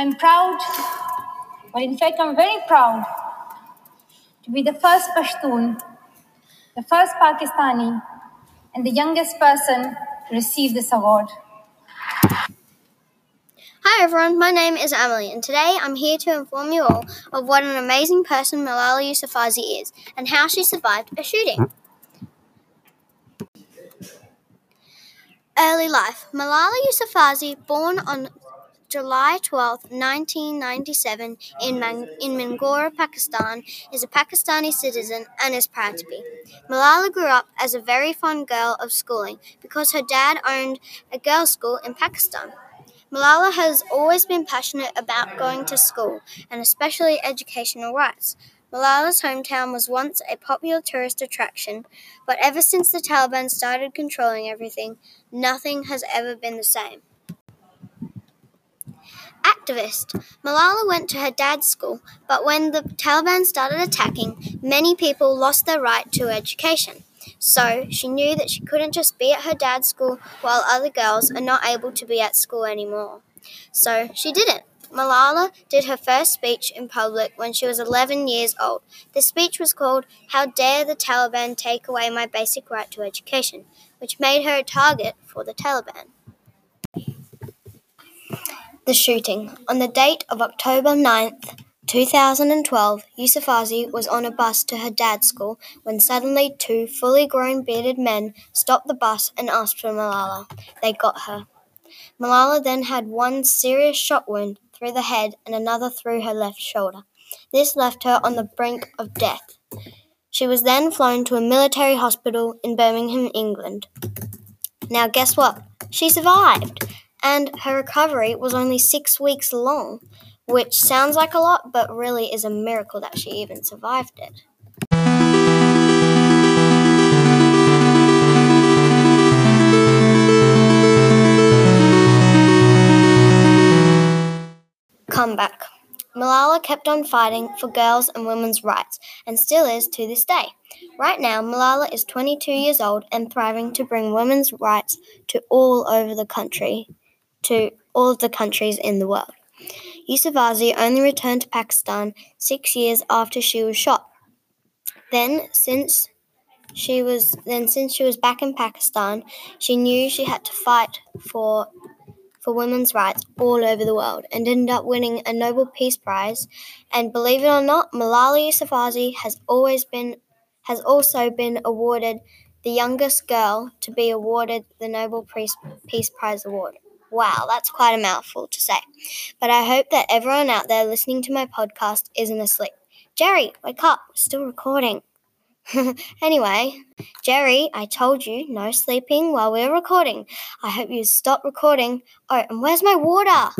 but in fact, I'm very proud to be the first Pashtun, the first Pakistani, and the youngest person to receive this award. Hi everyone, my name is Amelie, and today I'm here to inform you all of what an amazing person Malala Yousafzai is and how she survived a shooting. Early life Malala Yousafzai, born on July 12, 1997, in, in Mangora, Pakistan, is a Pakistani citizen and is proud to be. Malala grew up as a very fond girl of schooling because her dad owned a girls' school in Pakistan. Malala has always been passionate about going to school and especially educational rights. Malala's hometown was once a popular tourist attraction, but ever since the Taliban started controlling everything, nothing has ever been the same activist. Malala went to her dad's school, but when the Taliban started attacking, many people lost their right to education. So she knew that she couldn't just be at her dad's school while other girls are not able to be at school anymore. So she didn't. Malala did her first speech in public when she was 11 years old. The speech was called How Dare the Taliban Take Away My Basic Right to Education, which made her a target for the Taliban. The shooting. On the date of October 9th, 2012, Yousafzai was on a bus to her dad's school when suddenly two fully grown bearded men stopped the bus and asked for Malala. They got her. Malala then had one serious shot wound through the head and another through her left shoulder. This left her on the brink of death. She was then flown to a military hospital in Birmingham, England. Now, guess what? She survived and her recovery was only six weeks long, which sounds like a lot, but really is a miracle that she even survived it. Comeback. Malala kept on fighting for girls and women's rights and still is to this day. Right now, Malala is 22 years old and thriving to bring women's rights to all over the country to all of the countries in the world. Yousafzai only returned to Pakistan six years after she was shot. Then, since she was then since she was back in Pakistan, she knew she had to fight for for women's rights all over the world and ended up winning a Nobel Peace Prize. And believe it or not, Malala Yousafzai has always been has also been awarded the youngest girl to be awarded the Nobel Peace, Peace Prize award. Wow, that's quite a mouthful to say. But I hope that everyone out there listening to my podcast isn't asleep. Jerry, wake up. We're still recording. anyway, Jerry, I told you no sleeping while we're recording. I hope you stop recording. Oh, and where's my water?